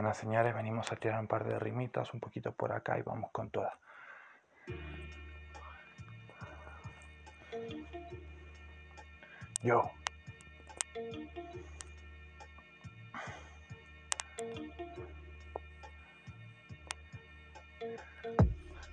Buenas señales, venimos a tirar un par de rimitas un poquito por acá y vamos con todas. Yo.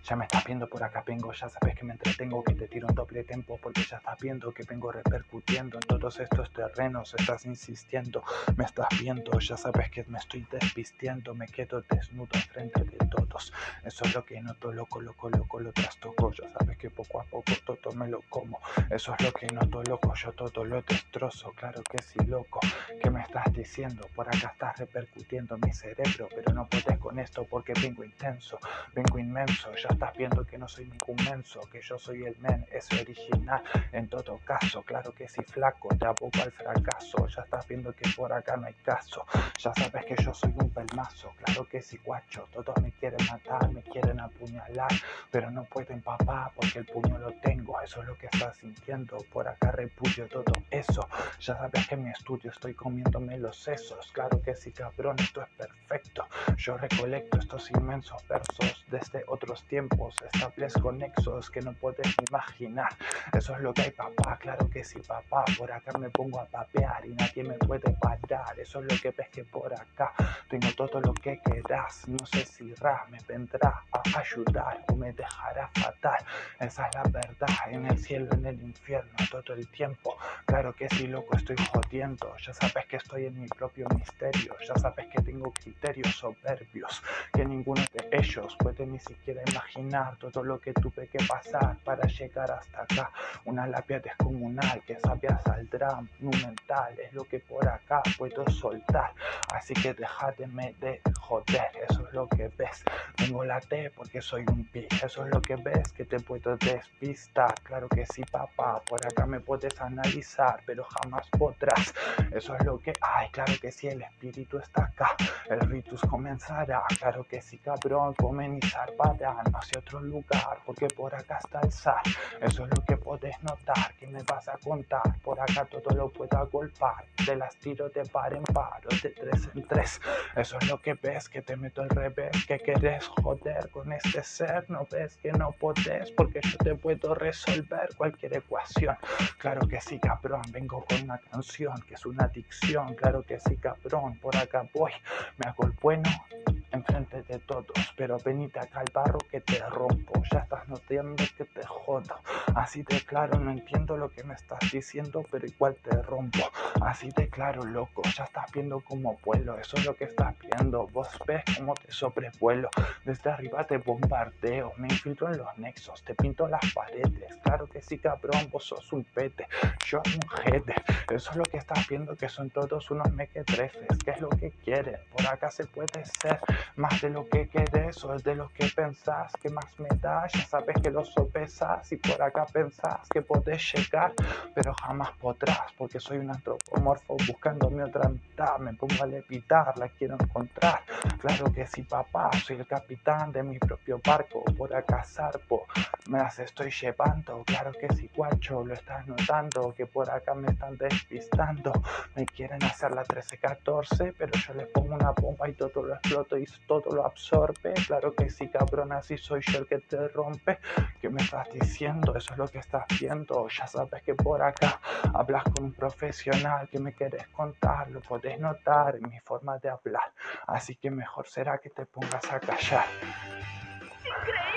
Ya me estás viendo por acá, vengo, ya sabes que me entretengo, que te tiro un doble tempo, porque ya estás viendo que vengo repercutiendo en todos estos terrenos, estás insistiendo, me estás viendo, ya sabes que me estoy despistiendo, me quedo desnudo enfrente de todos, eso es lo que noto, loco, loco, loco, lo trastoco, ya sabes que poco a poco todo me lo como, eso es lo que noto, loco, yo todo lo destrozo, claro que sí, loco, ¿qué me estás diciendo? Por acá estás repercutiendo mi cerebro, pero no puedes con esto porque vengo intenso, vengo inmenso, ya estás viendo que no soy ningún menso, que yo soy el men, es original. En todo caso, claro que si flaco, te aboco al fracaso. Ya estás viendo que por acá no hay caso. Ya sabes que yo soy un pelmazo, claro que si guacho. Todos me quieren matar, me quieren apuñalar, pero no pueden papá porque el puño lo tengo. Eso es lo que estás sintiendo. Por acá repudio todo eso. Ya sabes que en mi estudio estoy comiéndome los sesos. Claro que sí, cabrón, esto es perfecto. Yo recolecto estos inmensos versos desde otros tiempos establezco nexos que no puedes imaginar. Eso es lo que hay, papá, claro que sí, papá. Por acá me pongo a papear y nadie me puede parar. Eso es lo que ves que por acá tengo todo lo que quieras. No sé si Ra me vendrá a ayudar o me dejará fatal. Esa es la verdad, en el cielo, en el infierno, todo el tiempo. Claro que sí, loco, estoy jodiendo. Ya sabes que estoy en mi propio misterio. Ya sabes que tengo criterios soberbios que ninguno de ellos puede ni siquiera imaginar todo lo que tuve que pasar para llegar hasta acá. Una lapia descomunal que sabia saldrá monumental, es lo que por acá puedo soltar. Así que déjame de joder, eso es lo que ves. Tengo la T porque soy un pi, eso es lo que ves, que te puedo despistar. Claro que sí, papá, por acá me puedes analizar, pero jamás podrás. Eso es lo que hay, claro que sí, el espíritu está acá. El ritus comenzará, claro que sí, cabrón, comen y zarparán hacia otro lugar, porque por acá está el zar. Eso es lo que puedes notar, que me vas a contar. Por acá todo lo puedo agolpar, de las tiro de par en par, de tres en tres. Eso es lo que ves, que te meto al revés, que quieres joder con este ser. No ves que no podés, porque yo te puedo resolver cualquier ecuación. Claro que sí, cabrón, vengo con una canción que es una adicción. Claro que sí, cabrón, por acá voy, me hago el bueno enfrente de todos, pero venite acá al barro que te rompo, ya estás notando que te jodo, así de claro, no entiendo lo que me estás diciendo, pero igual te rompo, así de claro, loco, ya estás viendo cómo vuelo, eso es lo que estás viendo, vos ves cómo te sobrevuelo, desde arriba te bombardeo, me infiltro en los nexos, te pinto las paredes, claro que sí, cabrón, vos sos un pete, yo un jete, eso es lo que estás viendo, que son todos unos mequetrefes, ¿qué es lo que quieren? Por acá se puede ser más de lo que querés o de lo que pensás, que más me da, ya sabes que lo sopesas y por acá pensás que podés llegar, pero jamás podrás, porque soy un antropomorfo buscando mi otra mitad, me pongo a levitar, la quiero encontrar, claro que sí papá, soy el capitán de mi propio barco, por acá zarpo, me las estoy llevando, claro que sí guacho, lo estás notando, que por acá me están despistando, me quieren hacer la 13-14, pero yo les pongo una bomba y todo lo exploto y todo lo absorbe. Claro que sí, cabrón, así soy yo el que te rompe. ¿Qué me estás diciendo? Eso es lo que estás viendo. Ya sabes que por acá hablas con un profesional que me quieres contar. Lo podés notar en mi forma de hablar. Así que mejor será que te pongas a callar. ¡Increíble!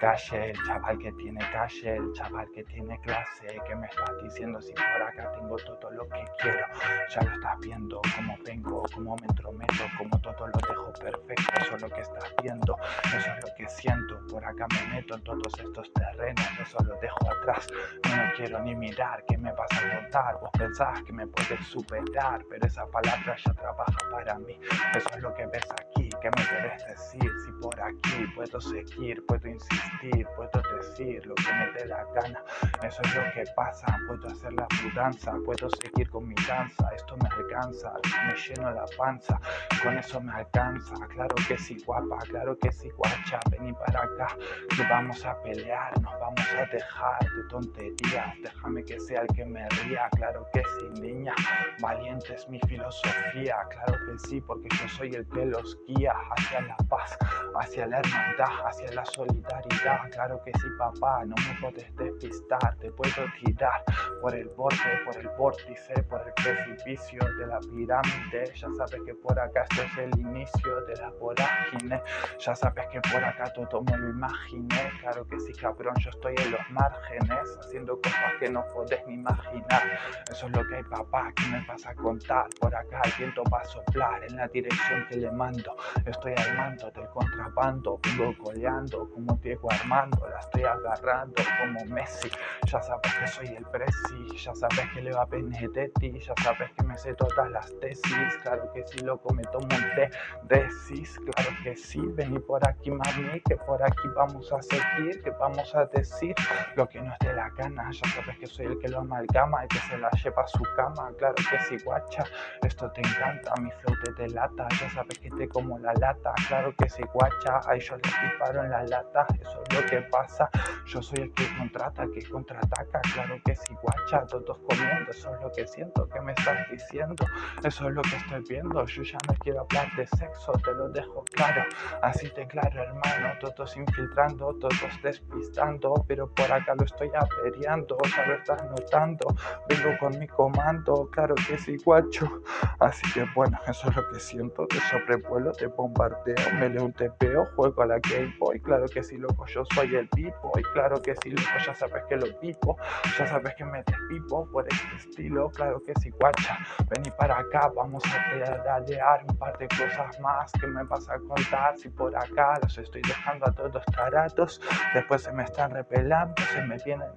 Calle, el chaval que tiene calle, el chaval que tiene clase, que me estás diciendo si por acá tengo todo lo que quiero. Ya lo estás viendo, cómo vengo, cómo me entrometo, cómo todo lo dejo perfecto. Eso es lo que estás viendo, eso es lo que siento. Por acá me meto en todos estos terrenos, eso lo dejo atrás. No quiero ni mirar, ¿qué me vas a contar? Vos pensás que me puedes superar, pero esa palabra ya trabaja para mí. Eso es lo que ves aquí, ¿qué me querés decir? Si por aquí, puedo seguir, puedo insistir, puedo decir lo que me dé la gana. Eso es lo que pasa, puedo hacer la mudanza, puedo seguir con mi danza, esto me alcanza, me lleno la panza, con eso me alcanza. Claro que sí, guapa, claro que sí, guacha, vení para acá, que vamos a pelear, nos vamos a dejar de tonterías, déjame que sea el que me ría, claro que sí, niña, valiente es mi filosofía, claro que sí, porque yo soy el que los guía hacia la paz, hacia la hermandad, hacia la solidaridad, claro que sí, papá, no me puedes despistar, te puedo tirar por el borde, por el vórtice, por el precipicio de la pirámide, ya sabes que por acá esto es el inicio de la vorágine, ya sabes que por acá todo me lo imaginé, claro que sí, cabrón, yo estoy en los márgenes, haciendo cosas que no puedes ni imaginar, eso es lo que hay, papá, ¿qué me vas a contar? Por acá el viento va a soplar en la dirección que le mando, estoy armando del contrabando, vengo coleando como Diego Armando, la estoy agarrando como Messi, ya sabes que soy el presi, ya sabes que le va a Benedetti, ya sabes que me sé todas las tesis, claro que sí, loco, me tomo un té claro que sí, vení por aquí, mami, que por aquí vamos a seguir, que vamos a decir lo que nos dé la gana, ya sabes que soy el que lo amalgama, y que se la lleva a su cama, claro que sí, guacha, esto te encanta, mi flow te delata, ya sabes que te como la lata, claro que sí, guacha, ahí yo le disparo en la lata, eso es lo que pasa, yo soy el que contrata, que contraataca, claro que sí, guacha, todos comiendo, eso es lo que siento, que me estás diciendo, eso es lo que estoy viendo, yo ya no quiero hablar de sexo, te lo dejo claro, así te claro, hermano, todos infiltrando, todos despistando, pero por acá lo estoy averiando, ya lo estás notando, vengo con mi comando, claro que sí, guacho, así que bueno, eso es lo que siento, te sobrevuelo, te bombardeo, me leo un tepeo, juego a la Game Boy, claro que sí, loco, yo soy el pipo, y claro que sí, loco, ya sabes que lo pipo, ya sabes que me despipo por este estilo, claro que sí, guacha, vení para acá, vamos a pedalear un par de cosas más que me vas a contar, si por acá los estoy dejando a todos taratos, después se me están repelando, se me vienen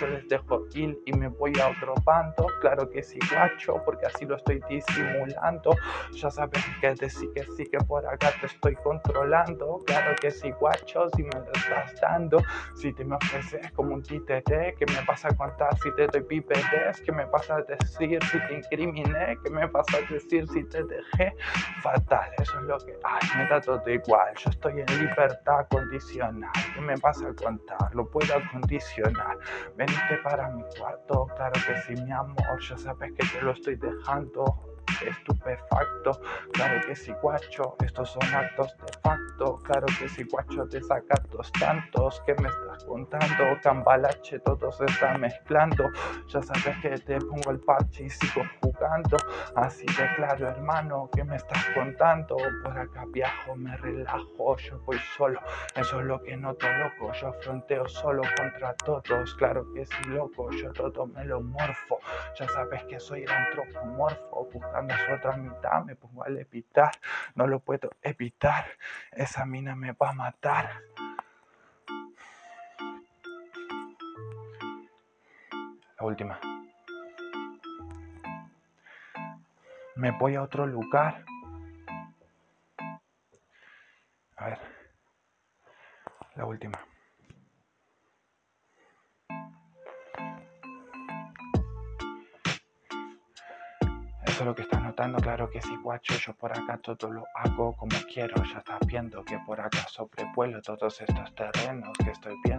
yo les dejo ir y me voy a otro bando, claro que sí, guacho, porque así lo estoy disimulando, ya sabes que te sí que sí que por acá te estoy controlando, claro que sí, guacho, si me lo estás dando, si te me ofreces como un títere, que me vas a contar si te doy pipetes, que me vas a decir si te incriminé, que me vas a decir si te dejé fatal, eso es lo que, ay, me da todo igual, yo estoy en libertad condicional, ¿qué me vas a contar? Lo puedo condicionar, venite para mi cuarto, claro que sí, mi amor, ya sabes que te lo estoy dejando estupefacto, claro que sí, guacho, estos son actos de facto, claro que sí, guacho, desacatos tantos que me estás contando, cambalache, todo se está mezclando, ya sabes que te pongo el parche y sigo jugando, así de claro, hermano, que me estás contando, por acá viajo, me relajo, yo voy solo, eso es lo que noto, loco, yo fronteo solo contra todos, claro que sí, loco, yo todo me lo morfo, ya sabes que soy el antropomorfo, buscando su otra mitad, me pongo a levitar, no lo puedo evitar, esa mina me va a matar. La última. Me voy a otro lugar. A ver. La última. Eso es lo que estás notando, claro que sí, guacho, yo por acá todo lo hago como quiero, ya estás viendo que por acá sobrevuelo todos estos terrenos que estoy viendo,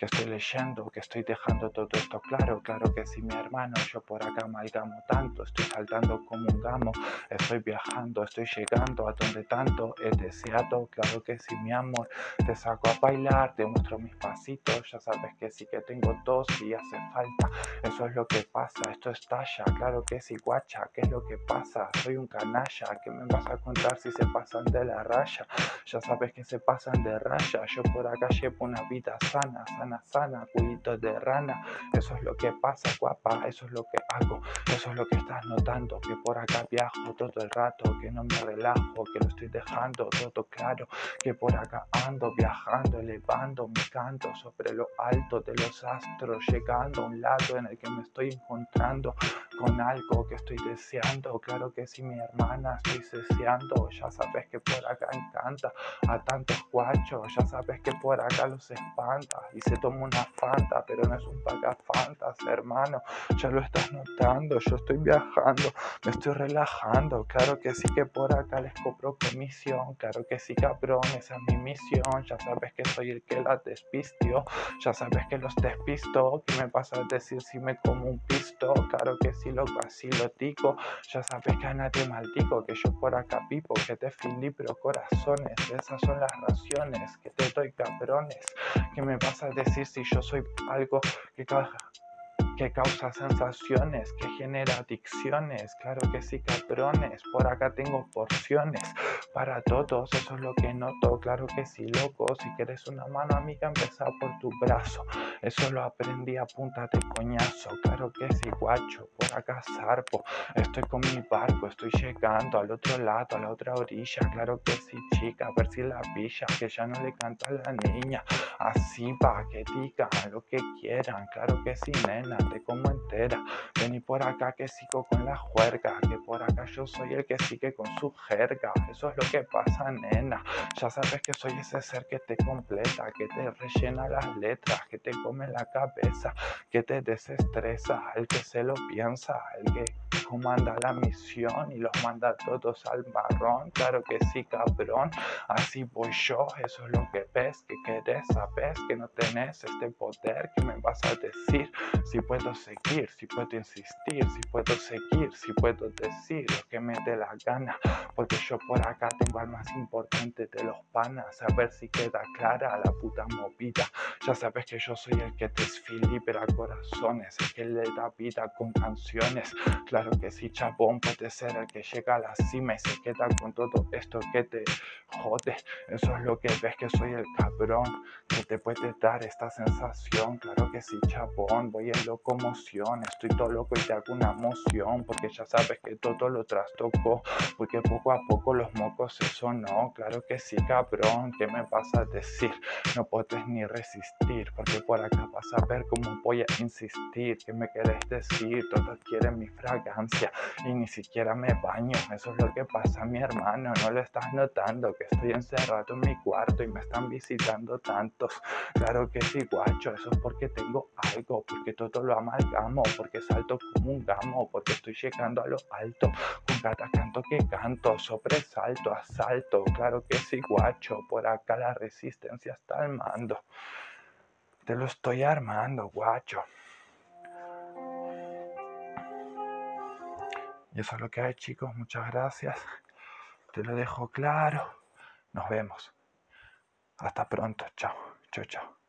que estoy leyendo, que estoy dejando todo esto claro, claro que sí, mi hermano, yo por acá amalgamo tanto, estoy saltando como un gamo, estoy viajando, estoy llegando a donde tanto he deseado, claro que sí, mi amor, te saco a bailar, te muestro mis pasitos, ya sabes que sí que tengo dos y hace falta, eso es lo que pasa, esto estalla, claro que sí, guacha, ¿qué es lo que pasa? Soy un canalla, ¿qué me vas a contar si se pasan de la raya? Ya sabes que se pasan de raya, yo por acá llevo una vida sana, sana, sana, culito de rana, eso es lo que pasa, guapa, eso es lo que hago. Eso es lo que estás notando, que por acá viajo todo el rato, que no me relajo, que lo estoy dejando todo claro, que por acá ando viajando, elevando mi canto sobre lo alto de los astros, llegando a un lado en el que me estoy encontrando con algo que estoy deseando. Claro que si mi hermana estoy deseando, ya sabes que por acá encanta a tantos guachos, ya sabes que por acá los espanta y se toma una fanta, pero no es un fantas, hermano, ya lo estás notando, yo estoy viajando, me estoy relajando, claro que sí que por acá les cobro comisión, claro que sí cabrón, esa es mi misión, ya sabes que soy el que la despistió, ya sabes que los despisto, ¿qué me pasa a decir si me como un pisto? Claro que sí lo así lo tico, ya sabes que a nadie maldigo, que yo por acá pipo, que te pero corazones, esas son las raciones que te doy cabrones, ¿qué me vas a decir si yo soy algo que caja que causa sensaciones, que genera adicciones, claro que sí, cabrones, por acá tengo porciones para todos, eso es lo que noto, claro que sí, loco, si quieres una mano amiga, empieza por tu brazo, eso lo aprendí a punta de coñazo, claro que sí, guacho, por acá zarpo, estoy con mi barco, estoy llegando al otro lado, a la otra orilla, claro que sí, chica, a ver si la pilla, que ya no le canta a la niña, así pa' que digan lo que quieran, claro que sí, nena, como entera. Vení por acá que sigo con la juerga, que por acá yo soy el que sigue con su jerga. Eso es lo que pasa, nena. Ya sabes que soy ese ser que te completa, que te rellena las letras, que te come la cabeza, que te desestresa, el que se lo piensa, el que comanda la misión y los manda todos al marrón. Claro que sí, cabrón. Así voy yo, eso es lo que ves, que querés, sabes que no tenés este poder, que me vas a decir si puedo seguir, si puedo insistir, si puedo seguir, si puedo decir lo que me dé la gana. Porque yo por acá tengo al más importante de los panas, a ver si queda clara la puta movida. Ya sabes que yo soy el que te esfilibra corazones, el que le da vida con canciones. Claro que sí, chabón, puede ser el que llega a la cima y se queda con todo esto que te jode. Eso es lo que ves que soy el cabrón que te puede dar esta sensación. Claro que sí, chabón, voy en locomoción, estoy todo loco y te hago una moción, porque ya sabes que todo lo trastoco, porque poco a poco los mocos eso no. Claro que sí, cabrón, ¿qué me vas a decir? No puedes ni resistir, porque por acá vas a ver cómo voy a insistir. ¿Qué me quieres decir? Todos quieren mi fragancia y ni siquiera me baño. Eso es lo que pasa, mi hermano. No lo estás notando, que estoy encerrado en mi cuarto y me están visitando tantos. Claro que sí, guacho. Eso es porque tengo algo, porque todo lo amalgamo, porque salto como un gamo, porque estoy llegando a lo alto. Con cada canto que canto, sobresalto, asalto. Claro que sí, guacho. Por acá la resistencia está al mando. Te lo estoy armando, guacho. Y eso es lo que hay, chicos. Muchas gracias. Te lo dejo claro. Nos vemos. Hasta pronto. Chao. Chao, chao.